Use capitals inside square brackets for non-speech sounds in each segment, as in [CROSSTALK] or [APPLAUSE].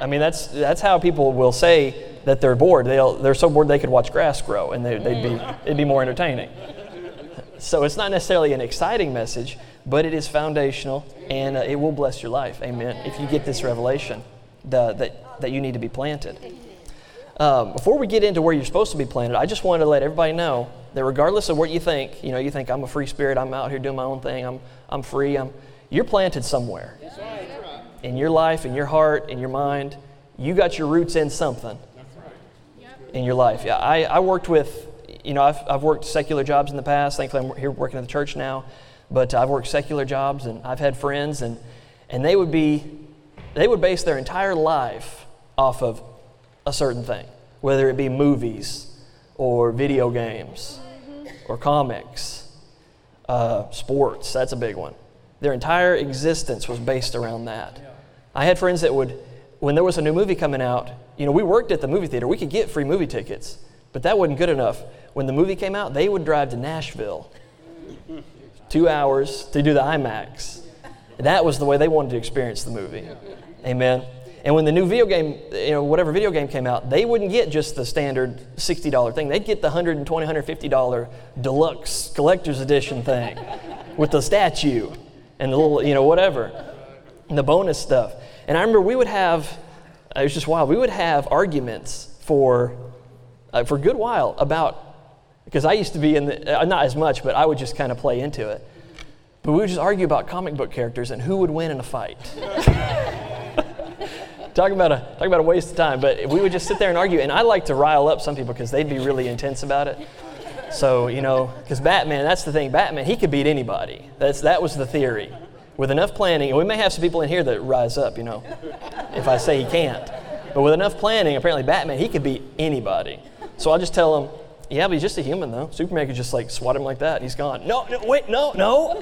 I mean, that's, that's how people will say that they're bored. They'll, they're so bored they could watch grass grow and they, they'd be, it'd be more entertaining. So it's not necessarily an exciting message, but it is foundational and uh, it will bless your life. Amen. If you get this revelation the, that, that you need to be planted. Um, before we get into where you're supposed to be planted, I just wanted to let everybody know that regardless of what you think, you know, you think I'm a free spirit, I'm out here doing my own thing, I'm, I'm free, I'm, you're planted somewhere. In your life, in your heart, in your mind, you got your roots in something in your life. Yeah, I, I worked with, you know, I've, I've worked secular jobs in the past. Thankfully, I'm here working at the church now. But I've worked secular jobs, and I've had friends, and, and they would be, they would base their entire life off of a certain thing, whether it be movies or video games or comics, uh, sports. That's a big one. Their entire existence was based around that. I had friends that would, when there was a new movie coming out, you know, we worked at the movie theater. We could get free movie tickets, but that wasn't good enough. When the movie came out, they would drive to Nashville, two hours to do the IMAX. That was the way they wanted to experience the movie. Amen. And when the new video game, you know, whatever video game came out, they wouldn't get just the standard $60 thing. They'd get the $120, $150 deluxe collector's edition thing with the statue and the little, you know, whatever, the bonus stuff. And I remember we would have, it was just wild, we would have arguments for, uh, for a good while about, because I used to be in the, uh, not as much, but I would just kind of play into it. But we would just argue about comic book characters and who would win in a fight. [LAUGHS] talk about a talk about a waste of time. But we would just sit there and argue, and I like to rile up some people because they'd be really intense about it. So you know, because Batman, that's the thing. Batman, he could beat anybody. That's that was the theory. With enough planning, and we may have some people in here that rise up. You know, if I say he can't, but with enough planning, apparently Batman, he could beat anybody. So I'll just tell him, yeah, but he's just a human though. Superman could just like swat him like that, and he's gone. No, no, wait, no, no.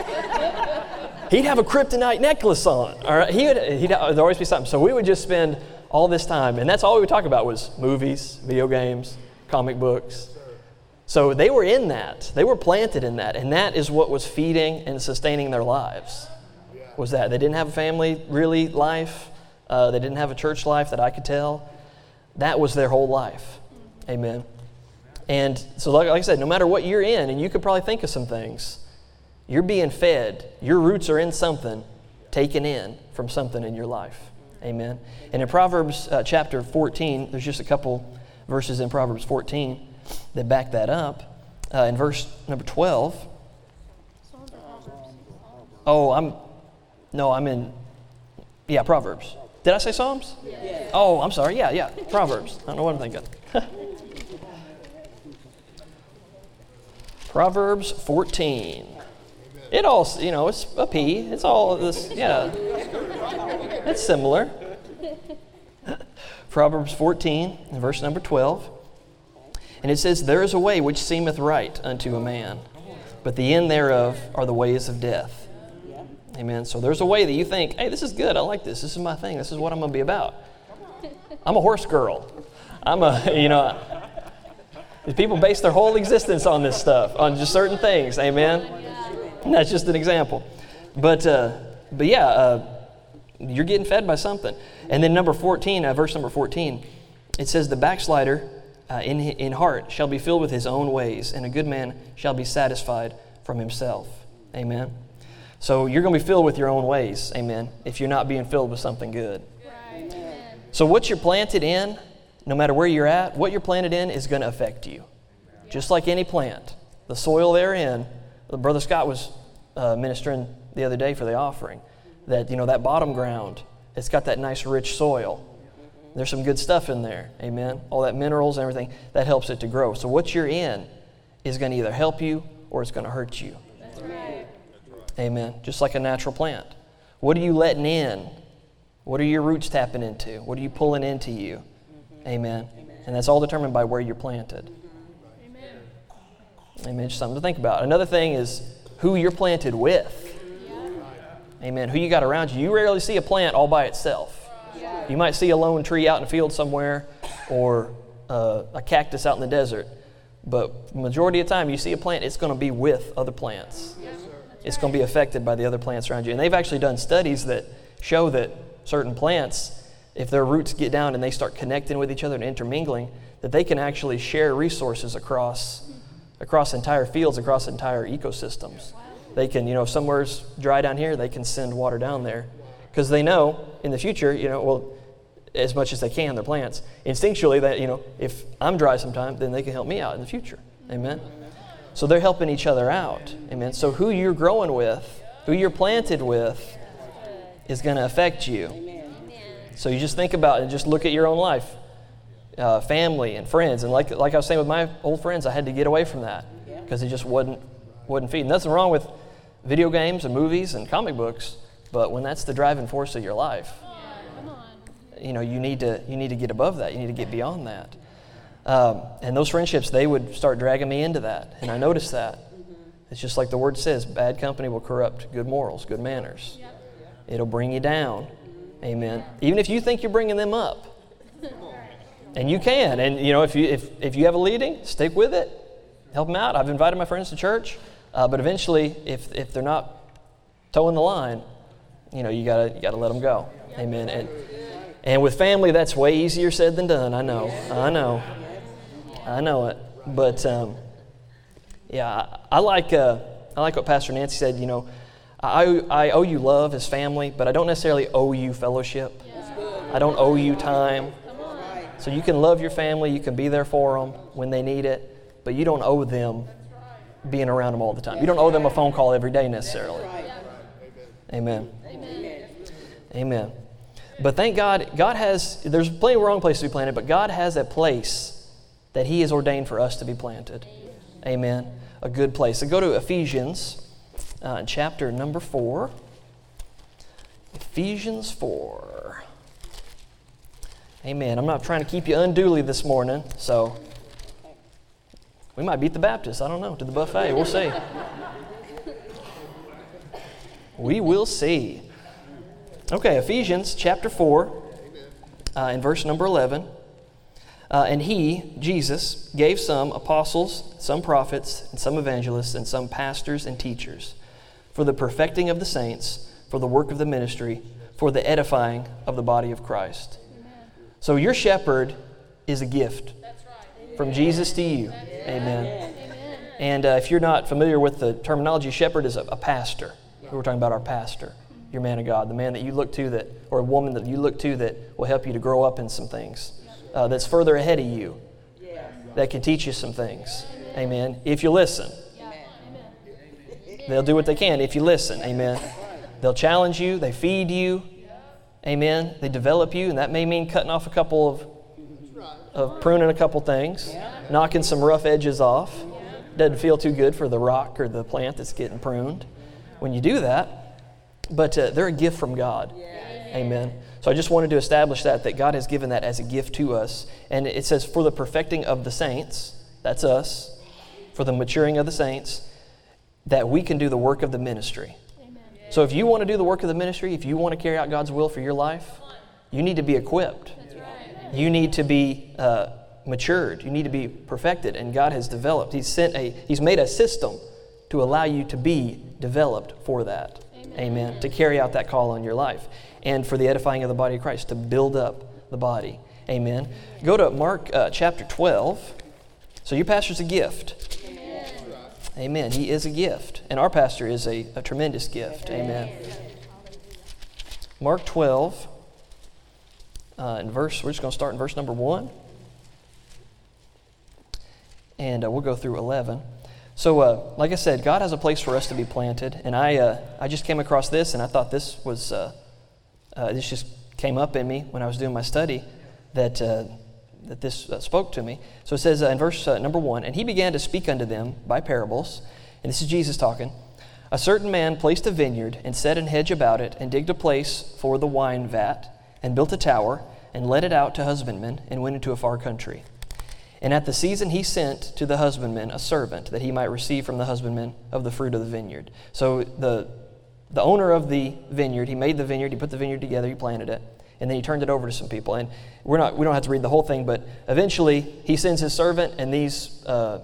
he'd have a kryptonite necklace on. All right, he would. He'd there'd always be something. So we would just spend all this time, and that's all we would talk about was movies, video games, comic books. So they were in that. They were planted in that, and that is what was feeding and sustaining their lives. Was that they didn't have a family really life? Uh, they didn't have a church life that I could tell. That was their whole life. Amen. And so, like, like I said, no matter what you're in, and you could probably think of some things, you're being fed. Your roots are in something, taken in from something in your life. Amen. And in Proverbs uh, chapter 14, there's just a couple verses in Proverbs 14 that back that up. Uh, in verse number 12. Oh, I'm no, I'm in, yeah, Proverbs. Did I say Psalms? Yeah. Oh, I'm sorry. Yeah, yeah, Proverbs. I don't know what I'm thinking. [LAUGHS] Proverbs 14. It all, you know, it's a P. It's all this, yeah. It's similar. [LAUGHS] Proverbs 14, verse number 12. And it says, There is a way which seemeth right unto a man, but the end thereof are the ways of death. Amen. So there's a way that you think, hey, this is good. I like this. This is my thing. This is what I'm going to be about. I'm a horse girl. I'm a, [LAUGHS] you know, people base their whole existence on this stuff, on just certain things. Amen. And that's just an example. But, uh, but yeah, uh, you're getting fed by something. And then number 14, uh, verse number 14, it says, The backslider uh, in, in heart shall be filled with his own ways, and a good man shall be satisfied from himself. Amen. So you're going to be filled with your own ways, amen, if you're not being filled with something good. So what you're planted in, no matter where you're at, what you're planted in is going to affect you. Just like any plant. The soil they're in, Brother Scott was uh, ministering the other day for the offering, that, you know, that bottom ground, it's got that nice rich soil. There's some good stuff in there, amen. All that minerals and everything, that helps it to grow. So what you're in is going to either help you or it's going to hurt you. Amen. Just like a natural plant. What are you letting in? What are your roots tapping into? What are you pulling into you? Mm-hmm. Amen. Amen. And that's all determined by where you're planted. Amen. Amen. Just something to think about. Another thing is who you're planted with. Yeah. Amen. Who you got around you. You rarely see a plant all by itself. Yeah. You might see a lone tree out in a field somewhere or uh, a cactus out in the desert. But majority of the time you see a plant, it's going to be with other plants it's going to be affected by the other plants around you. And they've actually done studies that show that certain plants, if their roots get down and they start connecting with each other and intermingling, that they can actually share resources across across entire fields, across entire ecosystems. They can, you know, if somewhere's dry down here, they can send water down there because they know in the future, you know, well, as much as they can, their plants, instinctually that, you know, if I'm dry sometime, then they can help me out in the future. Amen. So they're helping each other out. Amen. So who you're growing with, who you're planted with, is going to affect you. So you just think about it, and just look at your own life uh, family and friends. And like, like I was saying with my old friends, I had to get away from that because it just wasn't, wasn't feeding. Nothing wrong with video games and movies and comic books, but when that's the driving force of your life, you know, you need to, you need to get above that. You need to get beyond that. Um, and those friendships, they would start dragging me into that. And I noticed that. It's just like the word says bad company will corrupt good morals, good manners. It'll bring you down. Amen. Even if you think you're bringing them up. [LAUGHS] And you can. And, you know, if you, if, if you have a leading, stick with it. Help them out. I've invited my friends to church. Uh, but eventually, if, if they're not toeing the line, you know, you got you gotta let them go. Amen. And, and with family, that's way easier said than done. I know. I know. I know it. But, um, yeah, I, like, uh, I like what Pastor Nancy said. You know, I, I owe you love as family, but I don't necessarily owe you fellowship. I don't owe you time. So you can love your family, you can be there for them when they need it, but you don't owe them being around them all the time. You don't owe them a phone call every day necessarily. Amen. Amen. But thank God, God has, there's plenty of wrong places to be planted, but God has a place that He has ordained for us to be planted. Amen. A good place. So go to Ephesians uh, chapter number 4. Ephesians 4. Amen. I'm not trying to keep you unduly this morning, so we might beat the Baptists. I don't know. To the buffet. We'll see. we will see. Okay, Ephesians chapter 4, uh, in verse number 11. Uh, and he, Jesus, gave some apostles, some prophets, and some evangelists, and some pastors and teachers for the perfecting of the saints, for the work of the ministry, for the edifying of the body of Christ so your shepherd is a gift from Jesus to you. Amen. And uh, if you're not familiar with the terminology, shepherd is a, a pastor. We're talking about our pastor, your man of God, the man that you look to that, or a woman that you look to that will help you to grow up in some things, uh, that's further ahead of you, that can teach you some things. Amen. If you listen, amen they'll do what they can if you listen. Amen. They'll challenge you, they feed you, Amen. They develop you, and that may mean cutting off a couple of, of pruning a couple things, knocking some rough edges off. Doesn't feel too good for the rock or the plant that's getting pruned when you do that, but uh, they're a gift from God. Amen. So I just wanted to establish that, that God has given that as a gift to us. And it says, for the perfecting of the saints, that's us, for the maturing of the saints, that we can do the work of the ministry. So if you want to do the work of the ministry, if you want to carry out God's will for your life, you need to be equipped. You need to be uh, matured. You need to be perfected. And God has developed. He's sent a. He's made a system to allow you to be developed for that. Amen. Amen. To carry out that call on your life, and for the edifying of the body of Christ, to build up the body. Amen. Go to Mark uh, chapter 12. So your pastor's a gift. Amen. He is a gift. And our pastor is a, a tremendous gift. Amen. Mark 12, uh, in verse, we're just going to start in verse number 1. And uh, we'll go through 11. So, uh, like I said, God has a place for us to be planted. And I, uh, I just came across this, and I thought this was, uh, uh, this just came up in me when I was doing my study that that this uh, spoke to me. So it says uh, in verse uh, number one, and he began to speak unto them by parables. And this is Jesus talking. A certain man placed a vineyard and set an hedge about it, and digged a place for the wine vat, and built a tower, and let it out to husbandmen, and went into a far country. And at the season he sent to the husbandman a servant, that he might receive from the husbandman of the fruit of the vineyard. So the the owner of the vineyard, he made the vineyard, he put the vineyard together, he planted it and then he turned it over to some people. And we're not, we don't have to read the whole thing, but eventually he sends his servant, and these uh,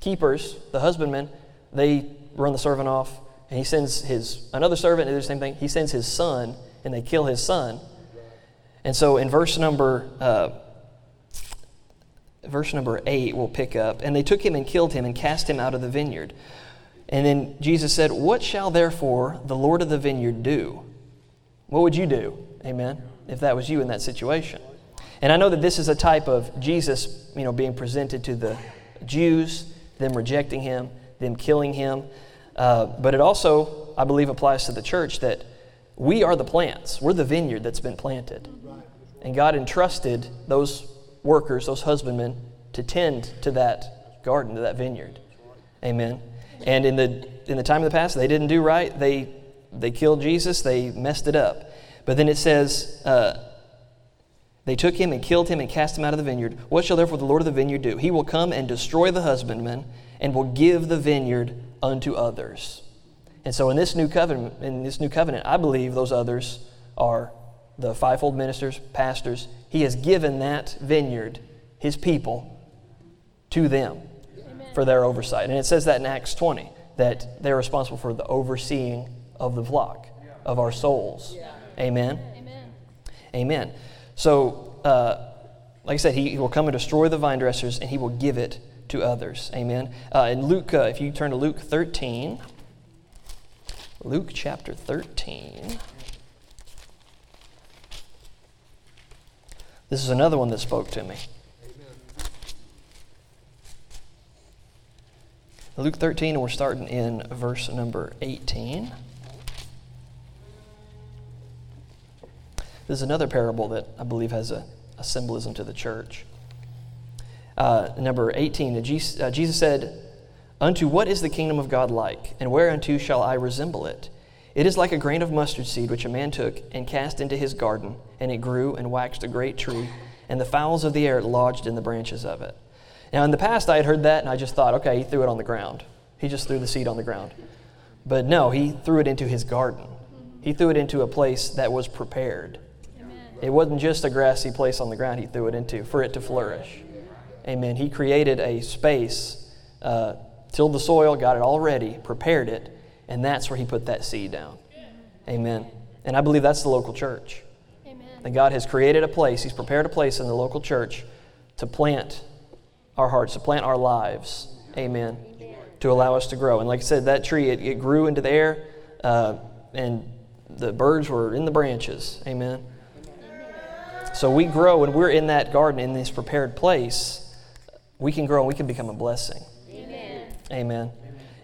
keepers, the husbandmen, they run the servant off, and he sends his another servant, and do the same thing. He sends his son, and they kill his son. And so in verse number uh, verse number eight, we'll pick up. And they took him and killed him and cast him out of the vineyard. And then Jesus said, What shall therefore the Lord of the vineyard do? What would you do? Amen. If that was you in that situation. And I know that this is a type of Jesus, you know, being presented to the Jews, them rejecting him, them killing him. Uh, but it also, I believe, applies to the church that we are the plants. We're the vineyard that's been planted. And God entrusted those workers, those husbandmen, to tend to that garden, to that vineyard. Amen. And in the, in the time of the past, they didn't do right. They, they killed Jesus, they messed it up. But then it says, uh, they took him and killed him and cast him out of the vineyard. What shall therefore the Lord of the vineyard do? He will come and destroy the husbandman and will give the vineyard unto others. And so in this new covenant, in this new covenant, I believe those others are the fivefold ministers, pastors. He has given that vineyard, his people, to them. For their oversight. And it says that in Acts 20, that they're responsible for the overseeing of the flock, of our souls. Yeah. Amen? Amen. Amen. So, uh, like I said, he, he, will come and destroy the vine dressers and he will give it to others. Amen. Uh, in Luke, uh, if you turn to Luke 13, Luke chapter 13. This is another one that spoke to me. Luke 13, and we're starting in verse number 18. This is another parable that I believe has a, a symbolism to the church. Uh, number 18, Jesus, uh, Jesus said, Unto what is the kingdom of God like, and whereunto shall I resemble it? It is like a grain of mustard seed which a man took and cast into his garden, and it grew and waxed a great tree, and the fowls of the air lodged in the branches of it. Now, in the past, I had heard that, and I just thought, okay, he threw it on the ground. He just threw the seed on the ground. But no, he threw it into his garden. He threw it into a place that was prepared. Amen. It wasn't just a grassy place on the ground he threw it into for it to flourish. Amen. He created a space, uh, tilled the soil, got it all ready, prepared it, and that's where he put that seed down. Amen. And I believe that's the local church. Amen. That God has created a place, He's prepared a place in the local church to plant our hearts, to plant our lives. Amen. To allow us to grow. And like I said, that tree, it, it grew into the air, uh, and the birds were in the branches. Amen. So we grow, and we're in that garden, in this prepared place. We can grow and we can become a blessing. Amen. Amen.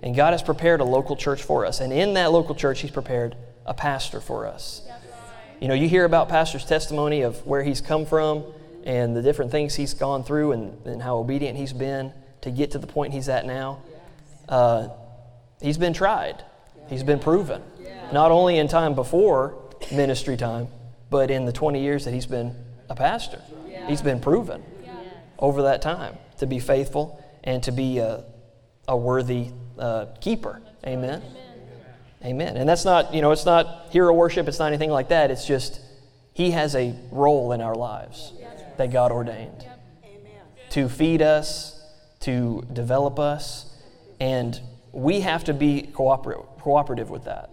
And God has prepared a local church for us. And in that local church, He's prepared a pastor for us. You know, you hear about pastor's testimony of where he's come from and the different things he's gone through and, and how obedient he's been to get to the point he's at now. Uh, he's been tried, he's been proven. Not only in time before ministry time, but in the 20 years that he's been a pastor. He's been proven over that time to be faithful and to be a, a worthy uh, keeper. Amen. Amen. And that's not, you know, it's not hero worship, it's not anything like that. It's just He has a role in our lives that God ordained to feed us, to develop us, and we have to be cooperative, cooperative with that.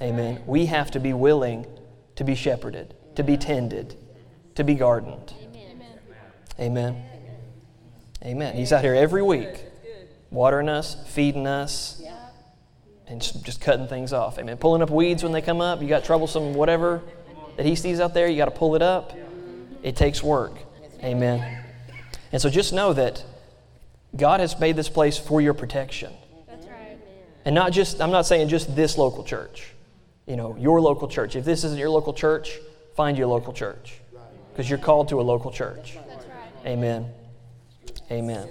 Amen. We have to be willing to be shepherded, to be tended, to be gardened. Amen. Amen. He's out here every week watering us, feeding us, and just cutting things off. Amen. Pulling up weeds when they come up. You got troublesome whatever that he sees out there, you got to pull it up. It takes work. Amen. And so just know that God has made this place for your protection. That's right. And not just, I'm not saying just this local church, you know, your local church. If this isn't your local church, find your local church because you're called to a local church. That's right. Amen. Amen.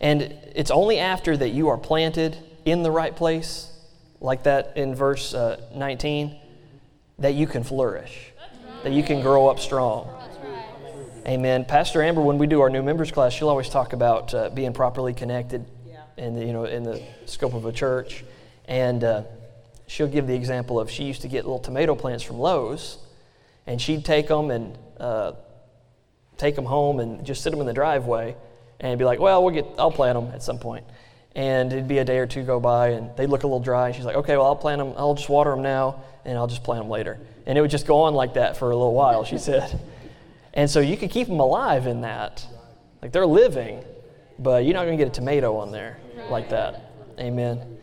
And it's only after that you are planted in the right place, like that in verse uh, 19, that you can flourish, that you can grow up strong. Amen. Pastor Amber, when we do our new members class, she'll always talk about uh, being properly connected in the, you know in the scope of a church, and uh, she'll give the example of she used to get little tomato plants from Lowe's, and she'd take them and uh, take them home and just sit them in the driveway, and be like, "Well, we'll get I'll plant them at some point." And it'd be a day or two go by, and they'd look a little dry. And she's like, okay, well, I'll plant them, I'll just water them now, and I'll just plant them later. And it would just go on like that for a little while, she said. [LAUGHS] And so you could keep them alive in that. Like they're living, but you're not going to get a tomato on there like that. Amen.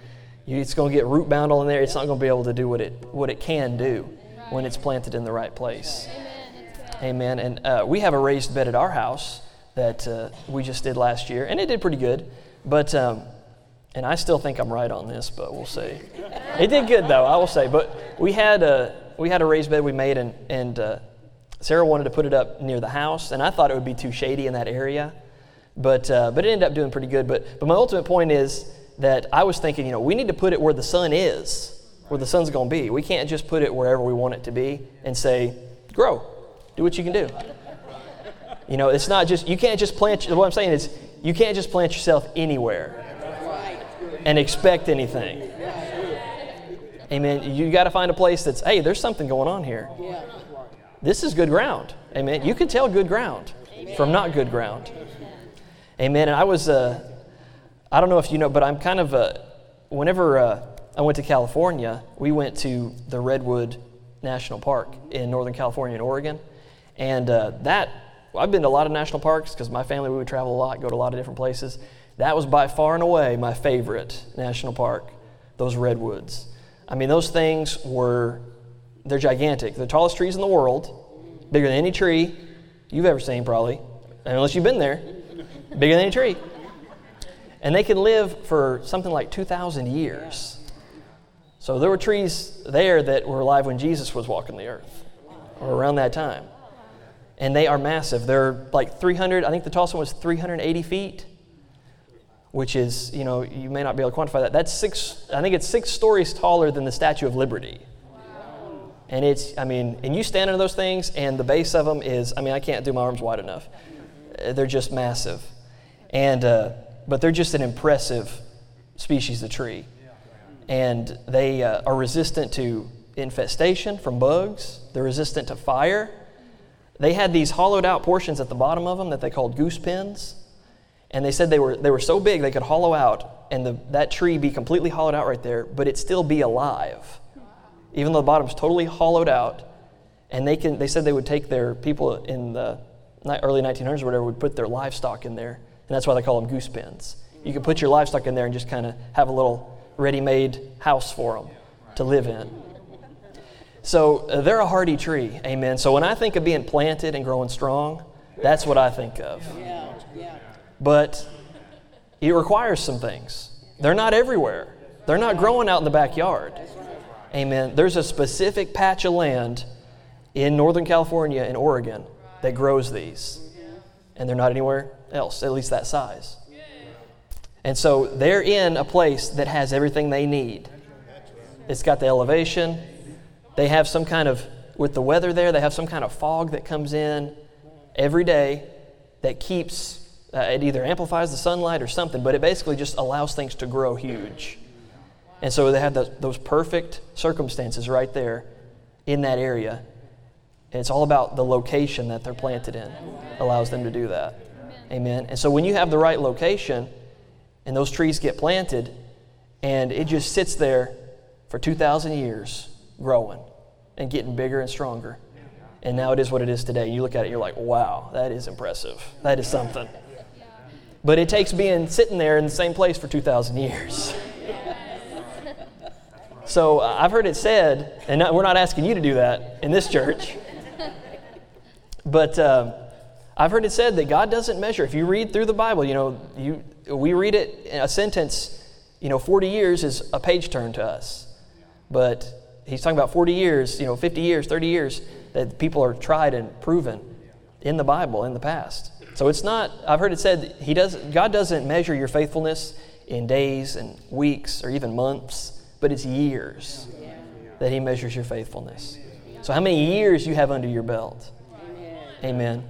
It's going to get root bound on there. It's not going to be able to do what it, what it can do when it's planted in the right place. Amen. And uh, we have a raised bed at our house that uh, we just did last year, and it did pretty good. But, um, and I still think I'm right on this, but we'll see. It did good though, I will say. But we had a we had a raised bed we made, and and uh, Sarah wanted to put it up near the house, and I thought it would be too shady in that area, but uh, but it ended up doing pretty good. But but my ultimate point is that I was thinking, you know, we need to put it where the sun is, where the sun's going to be. We can't just put it wherever we want it to be and say, grow, do what you can do. You know, it's not just, you can't just plant, what I'm saying is, you can't just plant yourself anywhere and expect anything. Amen. You got to find a place that's, hey, there's something going on here. This is good ground. Amen. You can tell good ground from not good ground. Amen. And I was, uh, I don't know if you know, but I'm kind of, uh, whenever uh, I went to California, we went to the Redwood National Park in Northern California and Oregon. And uh, that, I've been to a lot of national parks because my family, we would travel a lot, go to a lot of different places. That was by far and away my favorite national park, those redwoods. I mean, those things were, they're gigantic. The tallest trees in the world, bigger than any tree you've ever seen, probably, unless you've been there, bigger than any tree. And they can live for something like 2,000 years. So there were trees there that were alive when Jesus was walking the earth, or around that time. And they are massive. They're like 300, I think the tallest one was 380 feet which is, you know, you may not be able to quantify that. That's six, I think it's six stories taller than the Statue of Liberty. And it's, I mean, and you stand under those things, and the base of them is, I mean, I can't do my arms wide enough. Uh, they're just massive. And, uh, but they're just an impressive species of tree. And they uh, are resistant to infestation from bugs, they're resistant to fire. They had these hollowed out portions at the bottom of them that they called goose pens and they said they were, they were so big they could hollow out and the, that tree be completely hollowed out right there, but it'd still be alive. Even though the bottom's totally hollowed out. And they, can, they said they would take their people in the early 1900s or whatever, would put their livestock in there. And that's why they call them goose pens. You could put your livestock in there and just kind of have a little ready made house for them to live in. So uh, they're a hardy tree, amen. So when I think of being planted and growing strong, that's what I think of. Yeah, yeah but it requires some things. They're not everywhere, they're not growing out in the backyard. Amen. There's a specific patch of land in Northern California and Oregon that grows these, and they're not anywhere else, at least that size. And so they're in a place that has everything they need. It's got the elevation. They have some kind of, with the weather there, they have some kind of fog that comes in every day that keeps uh, it either amplifies the sunlight or something, but it basically just allows things to grow huge. And so they have those, those perfect circumstances right there in that area. And it's all about the location that they're planted in, allows them to do that. Amen. And so when you have the right location and those trees get planted and it just sits there for 2,000 years growing and getting bigger and stronger. And now it is what it is today. You look at it, you're like, wow, that is impressive. That is something. But it takes being sitting there in the same place for 2,000 years. So I've heard it said, and we're not asking you to do that in this church, but um, I've heard it said that God doesn't measure. If you read through the Bible, you know, you, we read it a sentence, you know, 40 years is a page turn to us. But he's talking about 40 years, you know, 50 years, 30 years that people are tried and proven in the Bible in the past. So it's not, I've heard it said, he does, God doesn't measure your faithfulness in days and weeks or even months, but it's years that He measures your faithfulness. So, how many years you have under your belt? Amen.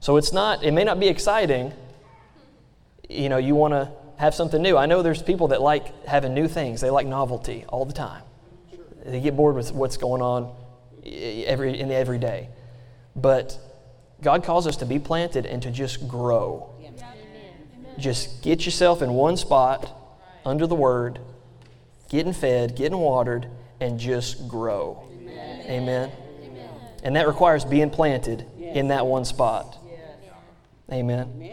So, it's not, it may not be exciting. You know, you want to have something new. I know there's people that like having new things, they like novelty all the time. They get bored with what's going on eh, every, in the everyday. But God calls us to be planted and to just grow. Just get yourself in one spot under the word, getting fed, getting watered, and just grow. Amen. Amen. And that requires being planted in that one spot. Amen.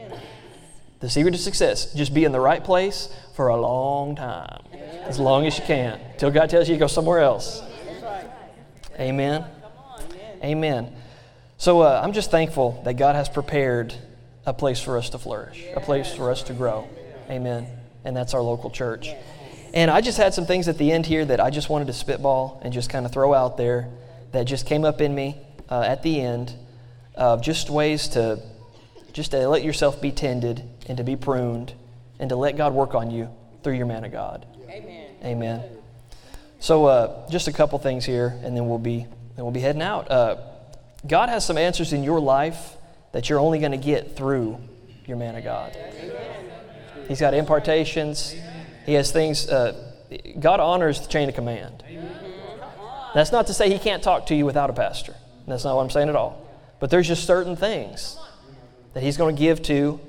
The secret to success, just be in the right place for a long time. As long as you can. Till God tells you to go somewhere else. Amen. Amen. So uh, I'm just thankful that God has prepared a place for us to flourish, a place for us to grow. Amen. And that's our local church. And I just had some things at the end here that I just wanted to spitball and just kind of throw out there that just came up in me uh, at the end of just ways to just to let yourself be tended and to be pruned and to let God work on you through your man of God. Amen. Amen. So uh, just a couple things here, and then we'll be then we'll be heading out. Uh, God has some answers in your life that you're only going to get through your man of God. He's got impartations. He has things. Uh, God honors the chain of command. That's not to say He can't talk to you without a pastor. That's not what I'm saying at all. But there's just certain things that He's going to give to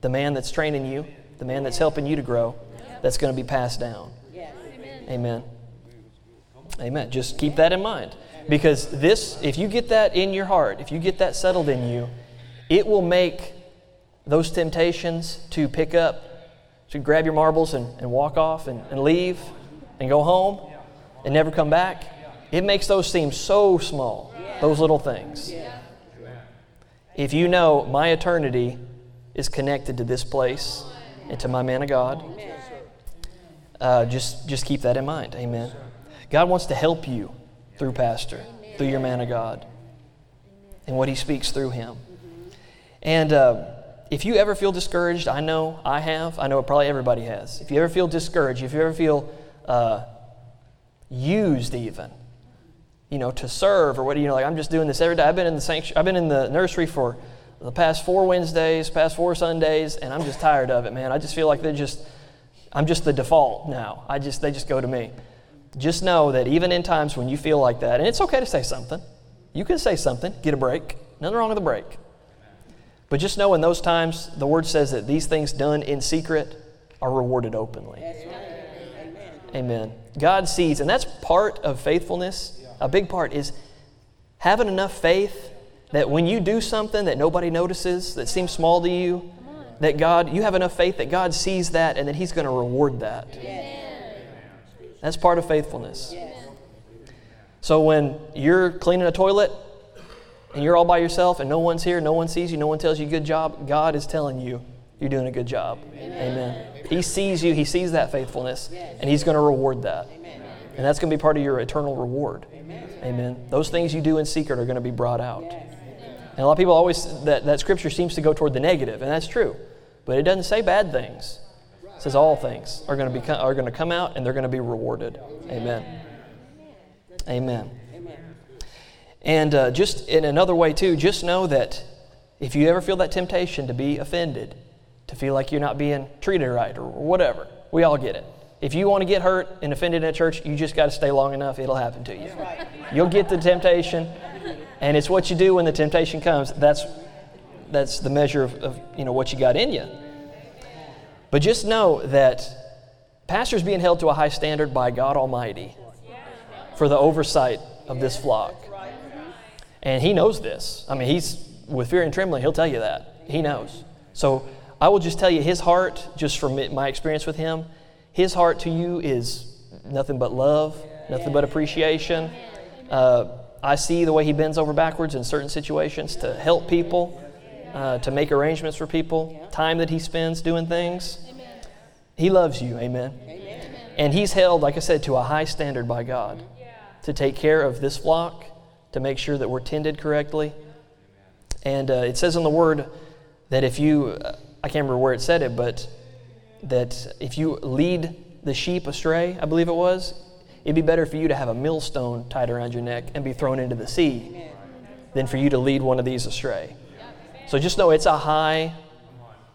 the man that's training you, the man that's helping you to grow, that's going to be passed down. Amen. Amen. Just keep that in mind. Because this, if you get that in your heart, if you get that settled in you, it will make those temptations to pick up, to grab your marbles and, and walk off and, and leave and go home and never come back. It makes those seem so small, those little things. If you know my eternity is connected to this place and to my man of God, uh, just, just keep that in mind. Amen. God wants to help you through Pastor, through your man of God, and what he speaks through him. And uh, if you ever feel discouraged, I know I have. I know probably everybody has. If you ever feel discouraged, if you ever feel uh, used, even, you know, to serve or what, you know, like I'm just doing this every day. I've been in the sanctuary, I've been in the nursery for the past four Wednesdays, past four Sundays, and I'm just tired of it, man. I just feel like they're just, I'm just the default now. I just, they just go to me. Just know that even in times when you feel like that, and it's okay to say something, you can say something, get a break. Nothing wrong with a break. But just know in those times, the word says that these things done in secret are rewarded openly. Amen. Amen. God sees, and that's part of faithfulness. A big part is having enough faith that when you do something that nobody notices, that seems small to you, that God, you have enough faith that God sees that and that He's going to reward that. That's part of faithfulness. So when you're cleaning a toilet and you're all by yourself and no one's here, no one sees you, no one tells you good job, God is telling you you're doing a good job. Amen. Amen. He sees you, He sees that faithfulness, and He's going to reward that. And that's going to be part of your eternal reward. Amen. Those things you do in secret are going to be brought out. And a lot of people always, that, that scripture seems to go toward the negative, and that's true. But it doesn't say bad things. Says all things are going to, be, are going to come out and they're going to be rewarded. Amen. Amen. And uh, just in another way, too, just know that if you ever feel that temptation to be offended, to feel like you're not being treated right or whatever, we all get it. If you want to get hurt and offended in a church, you just got to stay long enough, it'll happen to you. You'll get the temptation, and it's what you do when the temptation comes. That's, that's the measure of, of you know, what you got in you. But just know that pastor's being held to a high standard by God Almighty for the oversight of this flock. And he knows this. I mean, he's with fear and trembling, he'll tell you that. He knows. So I will just tell you his heart, just from my experience with him, his heart to you is nothing but love, nothing but appreciation. Uh, I see the way he bends over backwards in certain situations to help people uh, to make arrangements for people, time that he spends doing things. Amen. He loves you, amen. amen. And he's held, like I said, to a high standard by God yeah. to take care of this flock, to make sure that we're tended correctly. And uh, it says in the Word that if you, uh, I can't remember where it said it, but that if you lead the sheep astray, I believe it was, it'd be better for you to have a millstone tied around your neck and be thrown into the sea than for you to lead one of these astray. So just know it's a high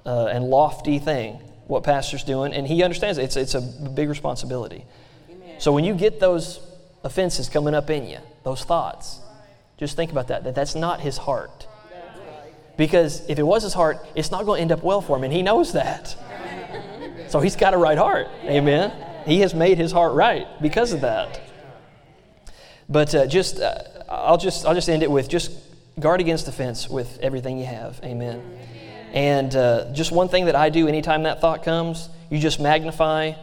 uh, and lofty thing, what Pastor's doing, and he understands it. It's, it's a big responsibility. Amen. So when you get those offenses coming up in you, those thoughts, just think about that, that that's not his heart. Because if it was his heart, it's not going to end up well for him, and he knows that. So he's got a right heart. Amen. He has made his heart right because of that. But uh, just, uh, I'll just, I'll just end it with just guard against offense with everything you have. Amen. And uh, just one thing that I do anytime that thought comes, you just magnify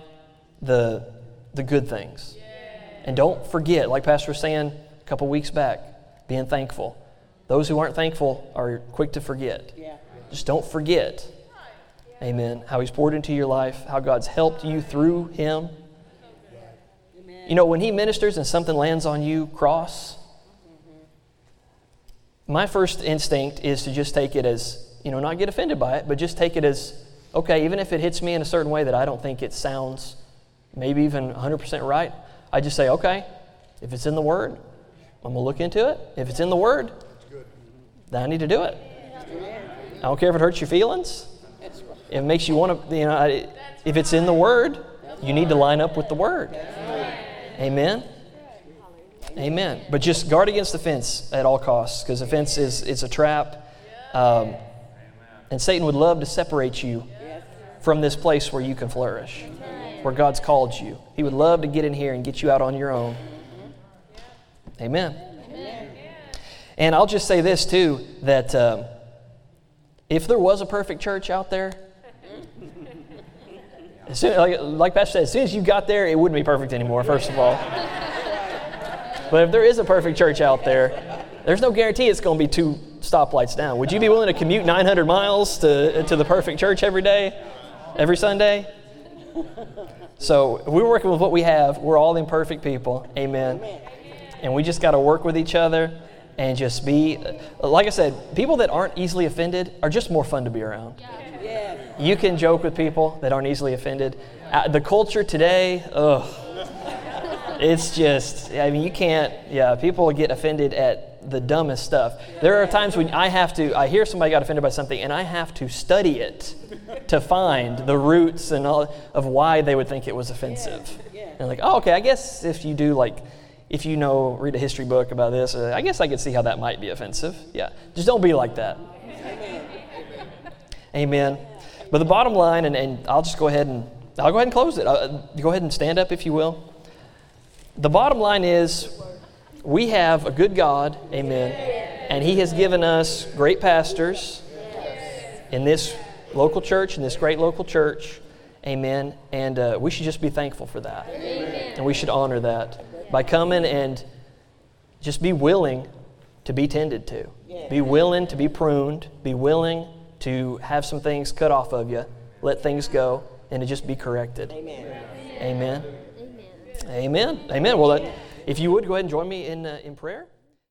the, the good things. And don't forget, like Pastor was saying a couple weeks back, being thankful. Those who aren't thankful are quick to forget. Just don't forget, amen, how He's poured into your life, how God's helped you through Him. You know, when He ministers and something lands on you, cross, my first instinct is to just take it as, you know, not get offended by it, but just take it as, okay, even if it hits me in a certain way that I don't think it sounds maybe even 100% right, I just say, okay, if it's in the Word, I'm going to look into it. If it's in the Word, then I need to do it. I don't care if it hurts your feelings. It makes you want to, you know, if it's in the Word, you need to line up with the Word. Amen. Amen. But just guard against offense at all costs, because offense is, is a trap. Um, and Satan would love to separate you from this place where you can flourish, where God's called you. He would love to get in here and get you out on your own. Amen. And I'll just say this too that um, if there was a perfect church out there, soon, like, like Pastor said, as soon as you got there, it wouldn't be perfect anymore, first of all. But if there is a perfect church out there, there's no guarantee it's going to be two stoplights down. Would you be willing to commute 900 miles to, to the perfect church every day, every Sunday? So we're working with what we have. We're all imperfect people. Amen. And we just got to work with each other and just be, like I said, people that aren't easily offended are just more fun to be around. You can joke with people that aren't easily offended. Uh, the culture today, ugh it's just, I mean, you can't, yeah, people get offended at the dumbest stuff. There are times when I have to, I hear somebody got offended by something, and I have to study it to find the roots and all of why they would think it was offensive. And like, oh, okay, I guess if you do like, if you know, read a history book about this, uh, I guess I could see how that might be offensive. Yeah, just don't be like that. Amen. [LAUGHS] Amen. But the bottom line, and, and I'll just go ahead and I'll go ahead and close it. Uh, go ahead and stand up if you will the bottom line is we have a good God, amen, and He has given us great pastors in this local church, in this great local church, amen, and uh, we should just be thankful for that. Amen. And we should honor that by coming and just be willing to be tended to, be willing to be pruned, be willing to have some things cut off of you, let things go, and to just be corrected. Amen. Amen. Amen. Amen. Well, if you would go ahead and join me in, uh, in prayer.